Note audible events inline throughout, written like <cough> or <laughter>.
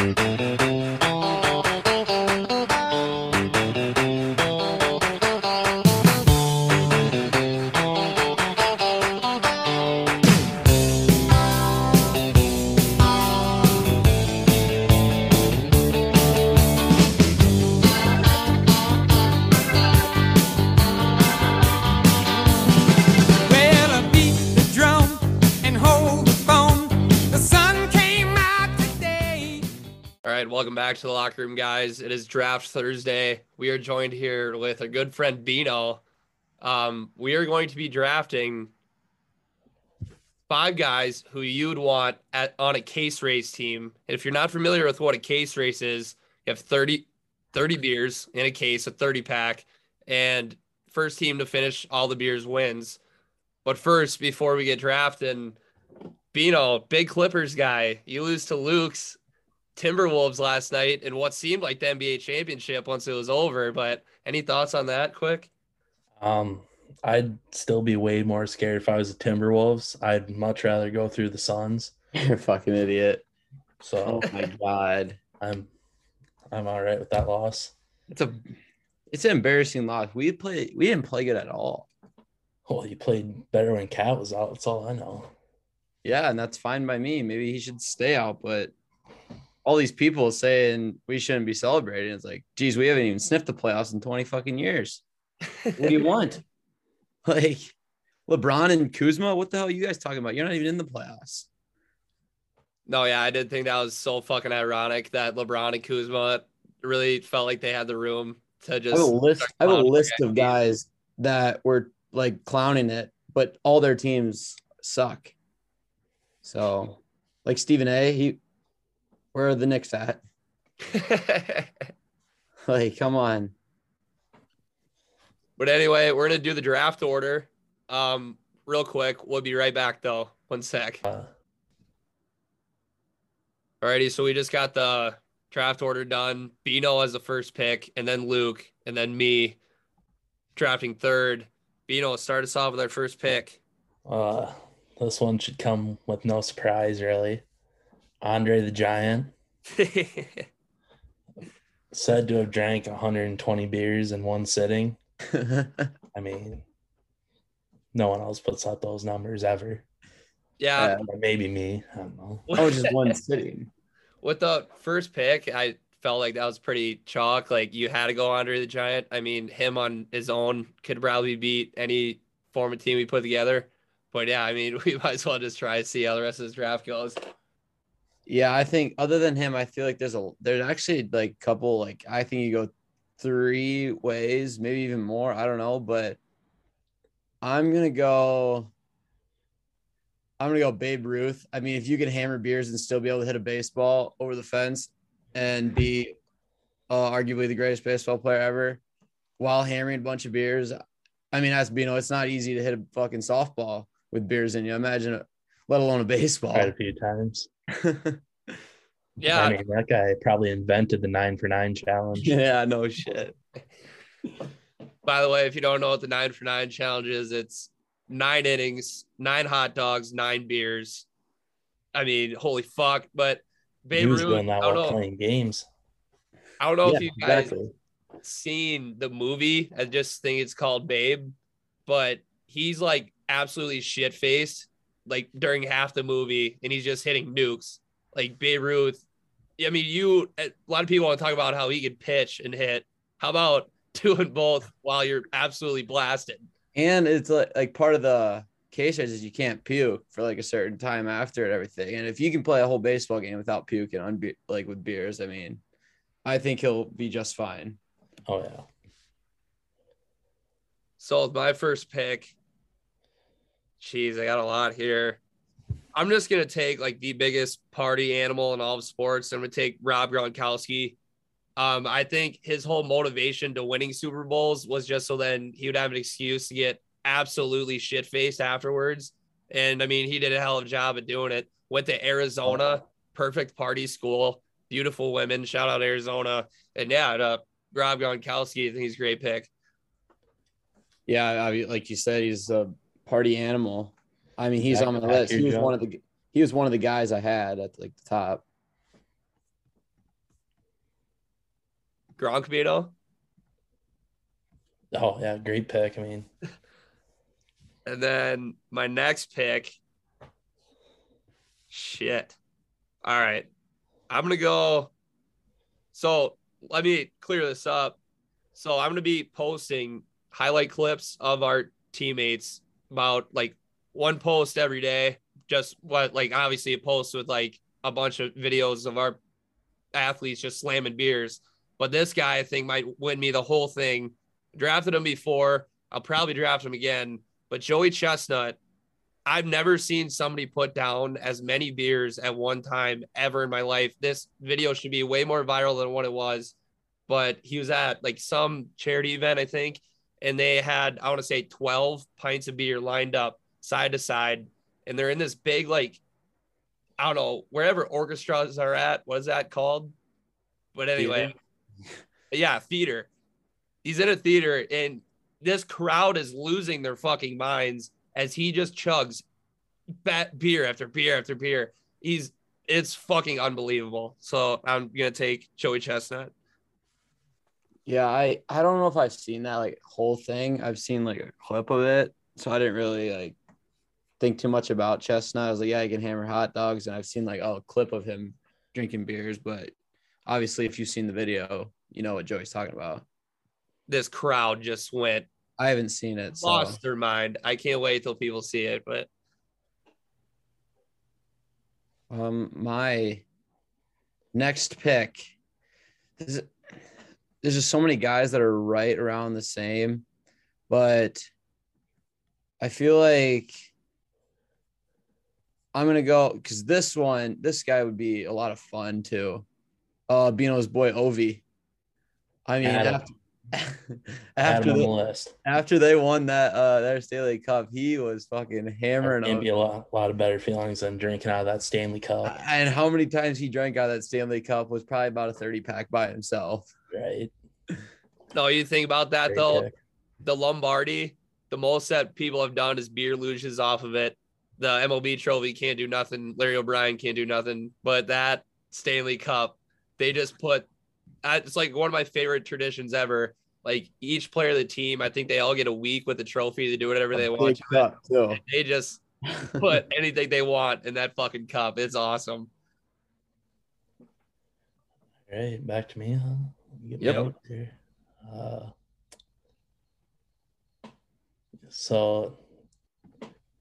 Thank you. Back to the locker room, guys. It is draft Thursday. We are joined here with a good friend Bino. Um, we are going to be drafting five guys who you'd want at on a case race team. And if you're not familiar with what a case race is, you have 30, 30 beers in a case, a 30 pack, and first team to finish all the beers wins. But first, before we get drafted, Bino, big Clippers guy, you lose to Luke's Timberwolves last night in what seemed like the NBA championship once it was over. But any thoughts on that quick? Um, I'd still be way more scared if I was the Timberwolves. I'd much rather go through the Suns. <laughs> You're a fucking idiot. So Oh my god. I'm I'm all right with that loss. It's a it's an embarrassing loss. We play we didn't play good at all. Well, you played better when Cat was out. That's all I know. Yeah, and that's fine by me. Maybe he should stay out, but all these people saying we shouldn't be celebrating. It's like, geez, we haven't even sniffed the playoffs in 20 fucking years. What do you <laughs> want? like LeBron and Kuzma, what the hell are you guys talking about? You're not even in the playoffs. No, yeah, I did think that was so fucking ironic that LeBron and Kuzma really felt like they had the room to I just. have a list. I have a list of guys that were like clowning it, but all their teams suck. So, like Stephen A. He, where are the Knicks at? <laughs> Like, come on. but anyway, we're gonna do the draft order. Um, real quick. We'll be right back though. One sec. Uh, Alrighty, so we just got the draft order done. Bino as the first pick, and then Luke, and then me drafting third. Bino, start us off with our first pick. uh, this one should come with no surprise, really. Andre the Giant, <laughs> said to have drank 120 beers in one sitting. <laughs> I mean, no one else puts out those numbers ever. yeah, Or maybe me. I don't know. <laughs> oh, just one sitting. with the first pick, I felt like that was pretty chalk. Like you had to go Andre the Giant. I mean, him on his own could probably beat any form of team we put together. But yeah, I mean, we might as well just try to see how the rest of this draft goes. Yeah, I think other than him, I feel like there's a there's actually like a couple like I think you go three ways, maybe even more. I don't know, but I'm gonna go. I'm gonna go Babe Ruth. I mean, if you can hammer beers and still be able to hit a baseball over the fence and be uh, arguably the greatest baseball player ever while hammering a bunch of beers, I mean, that's you know, it's not easy to hit a fucking softball with beers in you. Imagine let alone a baseball. Tried a few times. <laughs> Yeah, I mean, that guy probably invented the nine for nine challenge. <laughs> yeah, no shit. By the way, if you don't know what the nine for nine challenge is, it's nine innings, nine hot dogs, nine beers. I mean, holy fuck! But Babe was Ruth, doing that I don't while know. playing games. I don't know if you guys exactly. seen the movie. I just think it's called Babe, but he's like absolutely shit faced like during half the movie, and he's just hitting nukes. Like Babe Ruth. I mean, you. A lot of people want to talk about how he could pitch and hit. How about <laughs> doing both while you're absolutely blasted? And it's like, like part of the case is you can't puke for like a certain time after and everything. And if you can play a whole baseball game without puking on be- like with beers, I mean, I think he'll be just fine. Oh yeah. So my first pick, jeez, I got a lot here. I'm just gonna take like the biggest party animal in all of sports. I'm gonna take Rob Gronkowski. Um, I think his whole motivation to winning Super Bowls was just so then he would have an excuse to get absolutely shit faced afterwards. And I mean, he did a hell of a job at doing it. Went to Arizona, perfect party school, beautiful women. Shout out Arizona. And yeah, uh, Rob Gronkowski, I think he's a great pick. Yeah, I mean, like you said, he's a party animal. I mean, he's Back- on my list. He was Joe. one of the he was one of the guys I had at like the top. Gronk Bino. Oh yeah, great pick. I mean, <laughs> And then my next pick. Shit. All right. I'm going to go. So let me clear this up. So I'm going to be posting highlight clips of our teammates about like one post every day. Just what, like, obviously, a post with like a bunch of videos of our athletes just slamming beers. But this guy, I think, might win me the whole thing. Drafted him before. I'll probably draft him again. But Joey Chestnut, I've never seen somebody put down as many beers at one time ever in my life. This video should be way more viral than what it was. But he was at like some charity event, I think, and they had, I want to say, 12 pints of beer lined up side to side. And they're in this big, like, I don't know, wherever orchestras are at. What is that called? But anyway, <laughs> yeah, theater. He's in a theater, and this crowd is losing their fucking minds as he just chugs bat beer after beer after beer. He's it's fucking unbelievable. So I'm gonna take Joey Chestnut. Yeah, I I don't know if I've seen that like whole thing. I've seen like a clip of it, so I didn't really like think too much about Chestnut. I was like, yeah, I can hammer hot dogs, and I've seen like oh, a clip of him drinking beers, but obviously, if you've seen the video, you know what Joey's talking about. This crowd just went I haven't seen it, so lost their mind. I can't wait till people see it. But um, my next pick. There's, there's just so many guys that are right around the same, but I feel like I'm gonna go because this one, this guy would be a lot of fun too. Uh, Bino's boy Ovi. I mean, after, after him they, the list. after they won that uh their Stanley Cup, he was fucking hammering. Can't be a lot, lot of better feelings than drinking out of that Stanley Cup, And how many times he drank out of that Stanley Cup was probably about a 30 pack by himself. right? <laughs> no, you think about that Great though. pick. The Lombardi, the most that people have done is beer luges off of it. The MLB trophy can't do nothing. Larry O'Brien can't do nothing. But that Stanley Cup, they just put. uh, It's like one of my favorite traditions ever. Like each player of the team, I think they all get a week with the trophy to do whatever they want. cup. They just <laughs> put anything they want in that fucking cup. It's awesome. All right, back to me. Huh? Get Yep. my notes here. Uh, so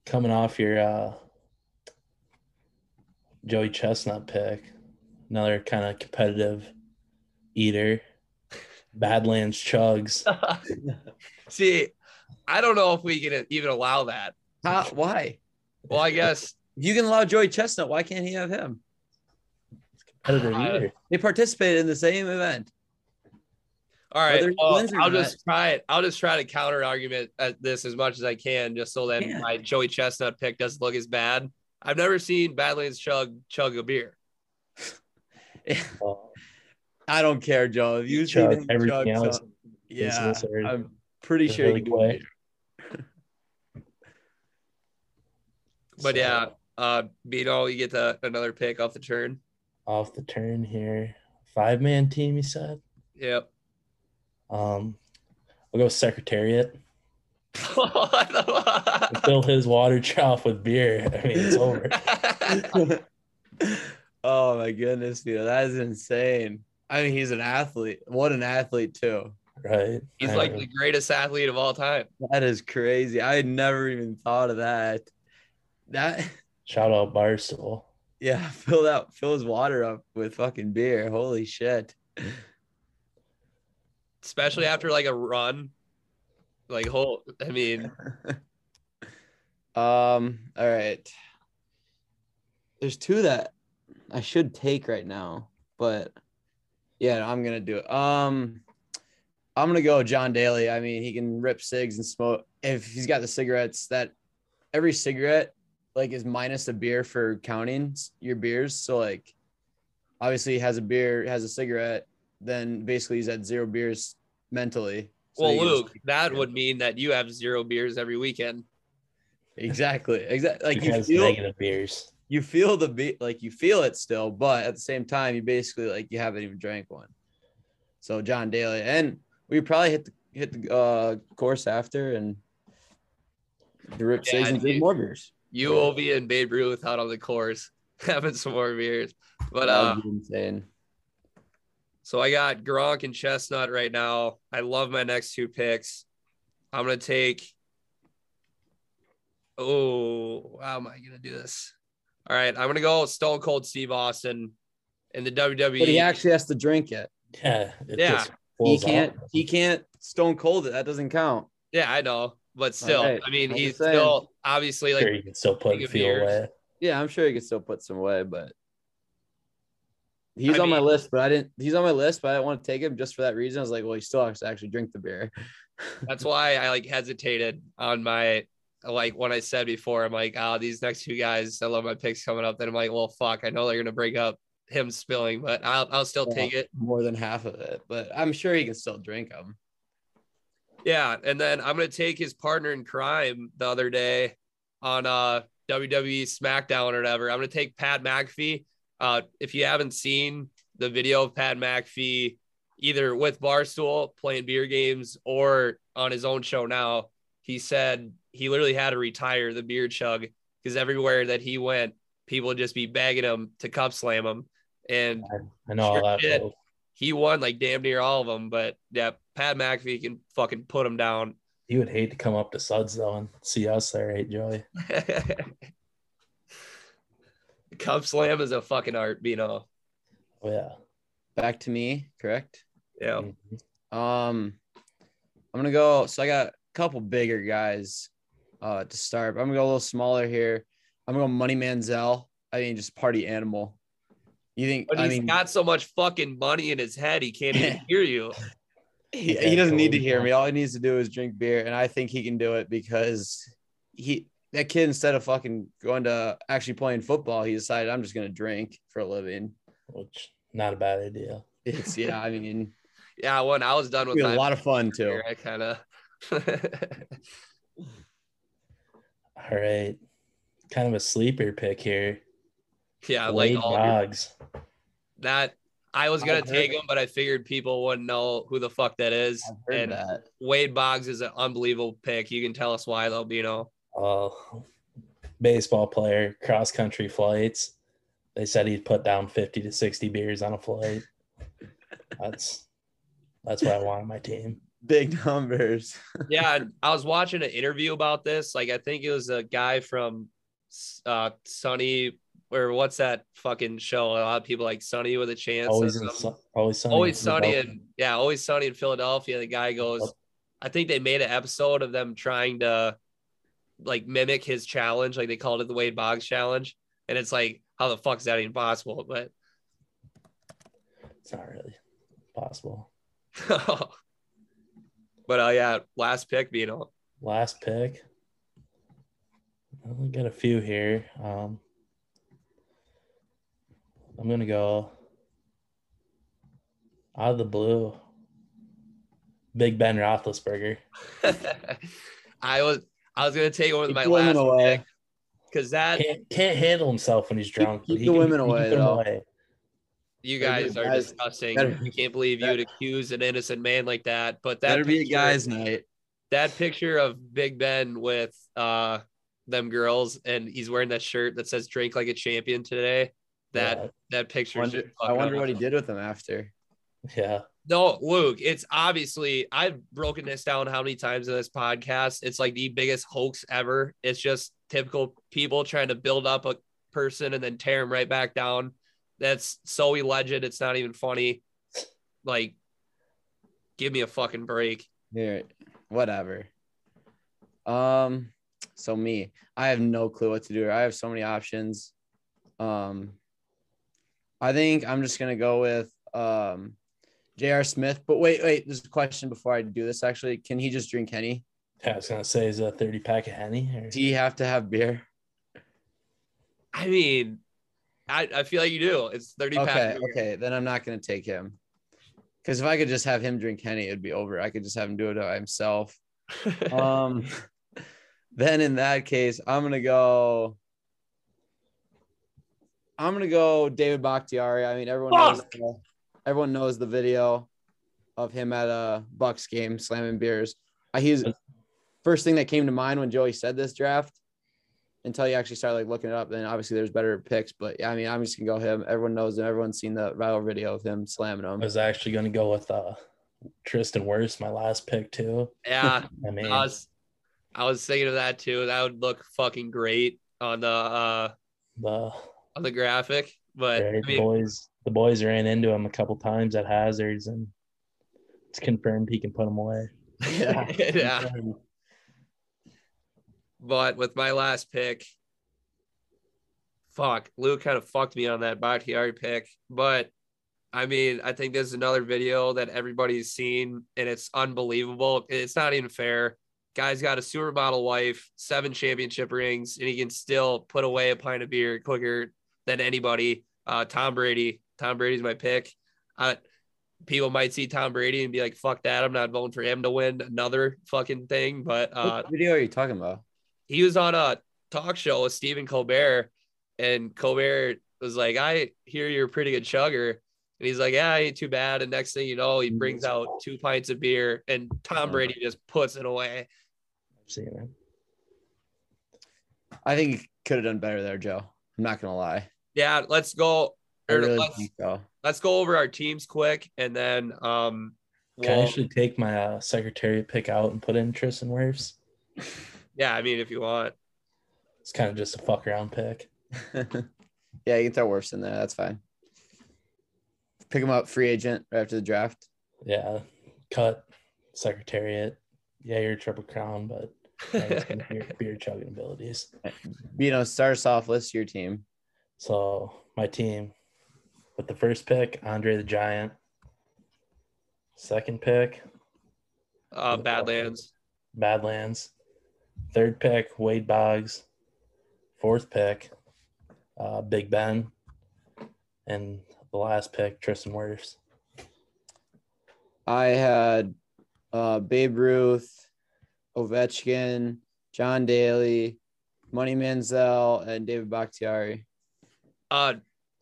coming off your uh, Joey Chestnut pick, another kind of competitive eater, Badlands Chugs. <laughs> See, I don't know if we can even allow that. How, why? Well, I guess If you can allow Joey Chestnut, why can't he have him? Competitive Uh, eater. They participated in the same event. All right, well, I'll not. just try it. I'll just try to counter argument at this as much as I can, just so that Yeah. my Joey Chestnut pick doesn't look as bad. I've never seen Badlands chug chug a beer. <laughs> I don't care, Joe. If you see chug him everything chug else. some- yeah, I'm pretty sure really he can do quick. it. But So, yeah, uh, Bino, you get the, another pick off the turn. off the turn here, five man team. You said. Yep. Um, I'll go Secretariat. <laughs> Fill his water trough with beer. <laughs> I mean, it's over. <laughs> oh my goodness, dude, that is insane. I mean, he's an athlete. What an athlete too. Right. He's like the greatest athlete of all time. That is crazy. I had never even thought of that. That <laughs> shout out Barstool. yeah, <laughs> fill that fill his water up with fucking beer. Holy shit. Especially after like a run. Like whole I mean, <laughs> Um, all right. There's two that I should take right now, but yeah, I'm gonna do it. Um, I'm gonna go John Daly. I mean, he can rip cigs and smoke. If he's got the cigarettes, that every cigarette like is minus a beer for counting your beers. So like, obviously, he has a beer, has a cigarette, then basically he's at zero beers mentally. So well, you just- Luke, that would mean that you have zero beers every weekend. exactly, exactly. Like He you has feel, negative beers. You feel the beat like you feel it still but at the same time you basically like you haven't even drank one So John Daly, and we probably hit the hit the uh, course after and the rip Yeah, drink dude. more beers. You will be in Babe Ruth out on the course <laughs> having some more beers. But uh insane. so I got Gronk and Chestnut right now. I love my next two picks. I'm gonna take Oh, how am I gonna do this? All right, I'm gonna go Stone Cold Steve Austin in the WWE. But he actually has to drink it. Yeah. It Yeah. He can't. out. He can't stone cold it. That doesn't count. yeah, I know, but still, Alright, I mean, I'm he's saying. still obviously like Sure, you can still put King a of feel away. Yeah, I'm sure he can still put some away, but he's I on my list. But I didn't. He's on my list, but I didn't want to take him just for that reason. I was like, well, he still has to actually drink the beer. That's why I like hesitated on my like when I said before, I'm like, oh, these next two guys, I love my picks coming up. Then I'm like, well, fuck, I know they're gonna bring up him spilling, but I'll I'll still Yeah. take it. More than half of it, but I'm sure he can still drink them. Yeah, and then I'm gonna take his partner in crime the other day on uh WWE SmackDown or whatever. I'm gonna take Pat McAfee. Uh, if you haven't seen the video of Pat McAfee, either with Barstool playing beer games or on his own show now, he said he literally had to retire the beer chug because everywhere that he went, people would just be begging him to cup slam him. And I know all that. did. he won like damn near all of them. But yeah, Pat McAfee can fucking put him down. He would hate to come up to Suds though and see us there, right, Joey? <laughs> Cup slam is a fucking art, Bino. Oh yeah. Back to me, correct? Yeah. Mhm. Um, I'm gonna go. So I got a couple bigger guys uh to start. But I'm gonna go a little smaller here. I'm gonna go Money Manziel. I mean, just party animal. You think? But I he's mean, got so much fucking money in his head, he can't even <laughs> hear you. he, Yeah, he doesn't need to hear me. All he needs to do is drink beer, and I think he can do it because he that kid instead of fucking going to actually playing football, he decided I'm just gonna drink for a living. Which not a bad idea. It's yeah. I mean, <laughs> Yeah, when I was done with we had my a lot of fun too. beer, I kind of. <laughs> All right. Kind of a sleeper pick here. yeah, like Wade all your- Boggs. that. I was gonna I've heard take it. him, but I figured people wouldn't know who the fuck that is. I've heard And that. Wade Boggs is an unbelievable pick. You can tell us why though, Bino. Uh, baseball player, cross country flights. They said he'd put down 50 to 60 beers on a flight. <laughs> That's that's what I want on my team. Big <laughs> numbers. yeah, <laughs> I was watching an interview about this. Like, I think it was a guy from uh Sunny or what's that fucking show? A lot of people like Sonny with a chance. Always in. Su- always sunny. always in sunny and yeah, always sunny in Philadelphia. The guy goes, I think they made an episode of them trying to like mimic his challenge, like they called it the Wade Boggs challenge. And it's like, how the fuck is that even possible? But It's not really possible. <laughs> but uh yeah, last pick, Bino. Last pick. I'll get a few here. Um, I'm gonna go out of the blue. Big Ben Roethlisberger. <laughs> I was I was gonna take one with my the women last away. pick because that Can't can't handle himself when he's drunk. but keep he the can- women away, though. away. You guys are guys- disgusting. better- I can't believe you'd <laughs> accuse an innocent man like that. But that Better be a guys' night. that picture of Big Ben with uh them girls and he's wearing that shirt that says drink like a champion today. That Yeah. that picture is Wonder, I wonder what he did with them after. Yeah. No, Luke, it's obviously I've broken this down how many times in this podcast. It's like the biggest hoax ever. It's just typical people trying to build up a person and then tear him right back down. That's so alleged. It's not even funny. Like, give me a fucking break. Here, whatever. Um, so me, I have no clue what to do. I have so many options. Um, I think I'm just gonna go with um, J.R. Smith. But wait, wait, there's a question before I do this. Actually, can he just drink Henny? Yeah, I was gonna say is a 30 pack of Henny. Or... Does he have to have beer? I mean, I, I feel like you do. It's 30 Okay, okay, then I'm not gonna take him. Because if I could just have him drink Henny, it'd be over. I could just have him do it by himself. <laughs> um then in that case i'm gonna go i'm gonna go david bakhtiari i mean everyone knows the, everyone knows the video of him at a Bucks game slamming beers. He's first thing that came to mind when Joey said this draft. Until you actually start like looking it up, then obviously there's better picks. But yeah, I mean, I'm just gonna go him. Everyone knows him. Everyone's seen the viral video of him slamming him. I was actually going to go with uh, Tristan Wirfs, my last pick too. Yeah, <laughs> I mean, I was, I was thinking of that too. That would look fucking great on the uh the on the graphic. But right, I the boys, the boys ran into him a couple times at hazards, and it's confirmed he can put them away. <laughs> Yeah. <laughs> yeah. But with my last pick, fuck, Lou kind of fucked me on that Bakhtiari pick. But I mean, I think this is another video that everybody's seen, and it's unbelievable. It's not even fair. Guy's got a supermodel wife, seven championship rings, and he can still put away a pint of beer quicker than anybody. Uh, Tom Brady. Tom Brady's my pick. Uh, people might see Tom Brady and be like, "Fuck that! I'm not voting for him to win another fucking thing." But uh, what video are you talking about? He was on a talk show with Stephen Colbert, and Colbert was like, "I hear you're a pretty good chugger," and he's like, "Yeah, I ain't too bad." And next thing you know, he brings out two pints of beer, and Tom Brady just puts it away. I've seen it. I think he could have done better there, Joe. I'm not gonna lie. Yeah, let's go. Or really let's so. let's go over our teams quick, and then um, Can I we'll- actually take my uh, secretariat pick out and put in Tristan Wirfs? <laughs> yeah, I mean, if you want, It's kind of just a fuck around pick. <laughs> yeah, you can throw Wirfs in there. That's fine. Pick him up, free agent right after the draft. Yeah, cut secretariat. Yeah, you're a triple crown, but yeah, he's got beer, beer chugging abilities. You know, start us off. List your team. So my team with the first pick, Andre the Giant. Second pick, uh, Badlands. Badlands. Third pick, Wade Boggs. Fourth pick, uh, Big Ben. And the last pick, Tristan Wirfs. I had uh, Babe Ruth, Ovechkin, John Daly, Money Manziel, and David Bakhtiari. Uh,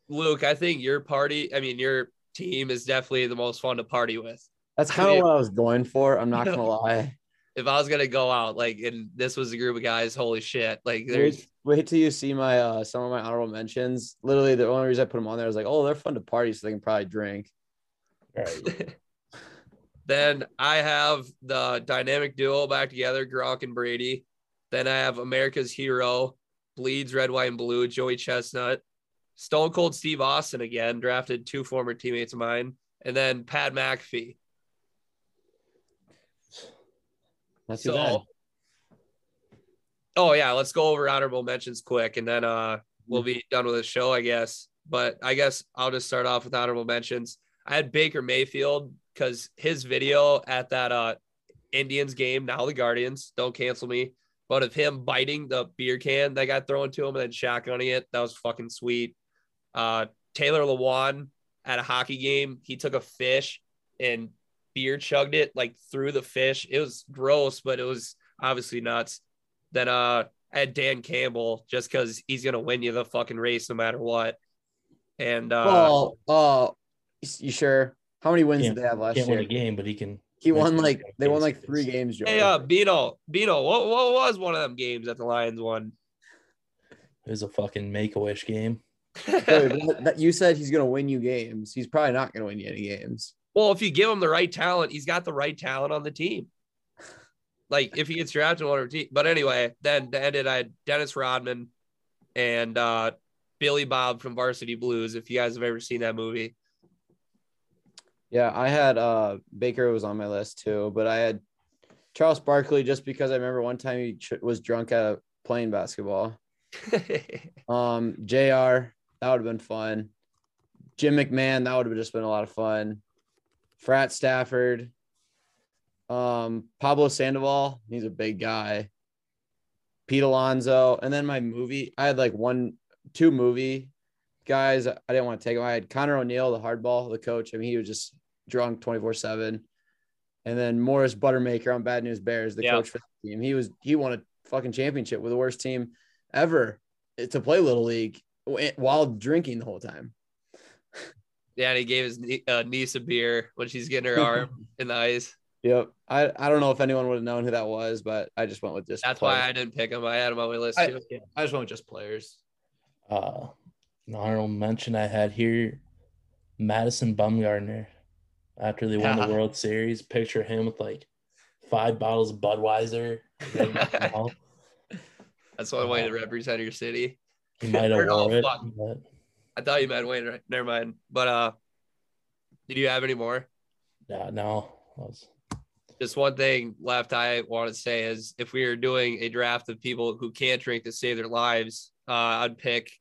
Luke, I think your party, I mean, your team is definitely the most fun to party with. That's kind of what I was going for. I'm not <laughs> gonna lie. If I was gonna go out, like, and this was a group of guys, holy shit! Like, there's Wait, wait till you see my uh some of my honorable mentions. Literally, the only reason I put them on there was like, oh, they're fun to party, so they can probably drink. Right. <laughs> then I have the dynamic duo back together, Gronk and Brady. Then I have America's hero, bleeds red, white, and blue, Joey Chestnut, Stone Cold Steve Austin again, drafted two former teammates of mine, and then Pat McAfee. Not too bad. So, oh yeah, let's go over honorable mentions quick, and then uh we'll be done with the show, I guess. But I guess I'll just start off with honorable mentions. I had Baker Mayfield because his video at that uh Indians game, now the Guardians, don't cancel me, but of him biting the beer can that got thrown to him and then shotgunning it, that was fucking sweet. Uh Taylor Lewan at a hockey game, he took a fish and beer chugged it like through the fish. It was gross, but it was obviously nuts. Then uh I had Dan Campbell just because he's gonna win you the fucking race no matter what. And uh Oh, oh, you sure? How many wins did they have last Can't year? win a game, but he can. He won like they won like three games. Joe. hey uh Bino, Bino, what what was one of them games that the Lions won? It was a fucking make a wish game. Joey, <laughs> but that- you said he's gonna win you games. He's probably not gonna win you any games. Well, if you give him the right talent, he's got the right talent on the team. Like if he gets drafted on our team. But anyway, then to end it, I had Dennis Rodman and uh Billy Bob from Varsity Blues, if you guys have ever seen that movie. Yeah, I had uh Baker was on my list too, but I had Charles Barkley just because I remember one time he ch- was drunk at a playing basketball. <laughs> Um, Jr. That would have been fun. Jim McMahon, that would have just been a lot of fun. Frat Stafford. Um, Pablo Sandoval, he's a big guy. Pete Alonso, and then my movie. I had like one, two movie guys. I didn't want to take him. I had Conor O'Neill, the hardball, the coach. I mean, he was just drunk twenty four seven. And then Morris Buttermaker on Bad News Bears, the Yeah. coach for the team. He was he won a fucking championship with the worst team ever to play little league while drinking the whole time. Yeah, and he gave his uh, niece a beer when she's getting her arm <laughs> in the ice. Yep. I, I don't know if anyone would have known who that was, but I just went with just. That's why. I didn't pick him. I had him on my list I- too. yeah, I just went with just players. Uh, an honorable mention I had here, Madison Bumgarner. After they won the <laughs> World Series, picture him with like five bottles of Budweiser. <laughs> That's one way to represent your city. He might have Or wore it, but I thought you meant Wayne. Never mind. But uh, did you have any more? yeah, no. was- Just one thing left I want to say is if we were doing a draft of people who can't drink to save their lives, uh, I'd pick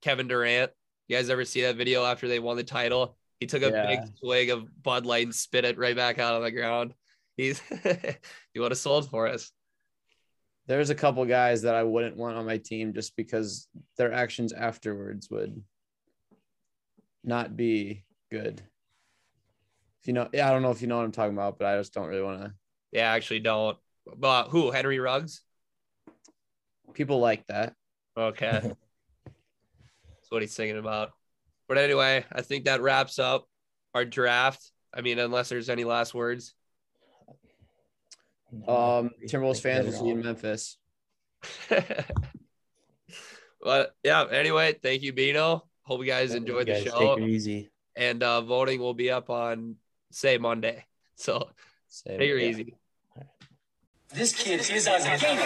Kevin Durant. You guys ever see that video after they won the title? He took a Yeah. big swig of Bud Light and spit it right back out on the ground. He's <laughs> he would have sold for us. There's a couple guys that I wouldn't want on my team just because their actions afterwards would not be good. If you know, yeah, I don't know if you know what I'm talking about, but I just don't really want to. Yeah, I actually don't. But who? Henry Ruggs? People like that. Okay. <laughs> That's what he's thinking about. But anyway, I think that wraps up our draft. I mean, unless there's any last words. Um, Timberwolves Think fans will see you in. Memphis. <laughs> but yeah, anyway, thank you, Bino. Hope you guys enjoyed the Guys, show. Take it easy. And uh, voting will be up on say Monday. <laughs> So Say- take it yeah. easy. This kid is a gamer.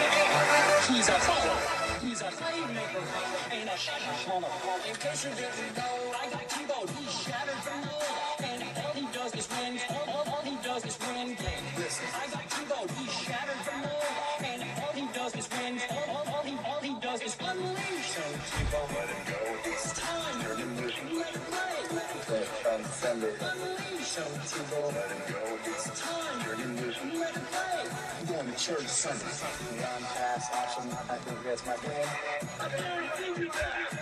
He's a baller. He's a playmaker. And a shot caller. In case you didn't know, I got Kibo. He's shattered from nowhere. And all he does is win. All, all, all he does is win games. I got Kibo. He's shattered from nowhere. And all he does is win. All, all, all, he, all he does is unleash. So Kibo, let him go. It's time. Let him Unleash. So Kibo, let him go. It's time. Let him play. I'm going to church Sunday. Beyond past action, I think that's my game.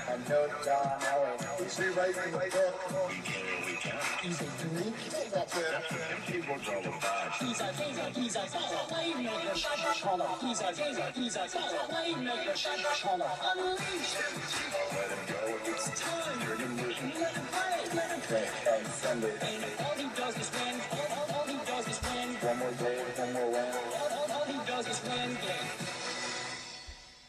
I know John Allen. He's rewriting the book. He's a unique. He's a he's a he's a playmaker, shot caller. He's a he's a a playmaker, caller. Unleash. Let him go. It's time. Let him play. Let him play. Sunday.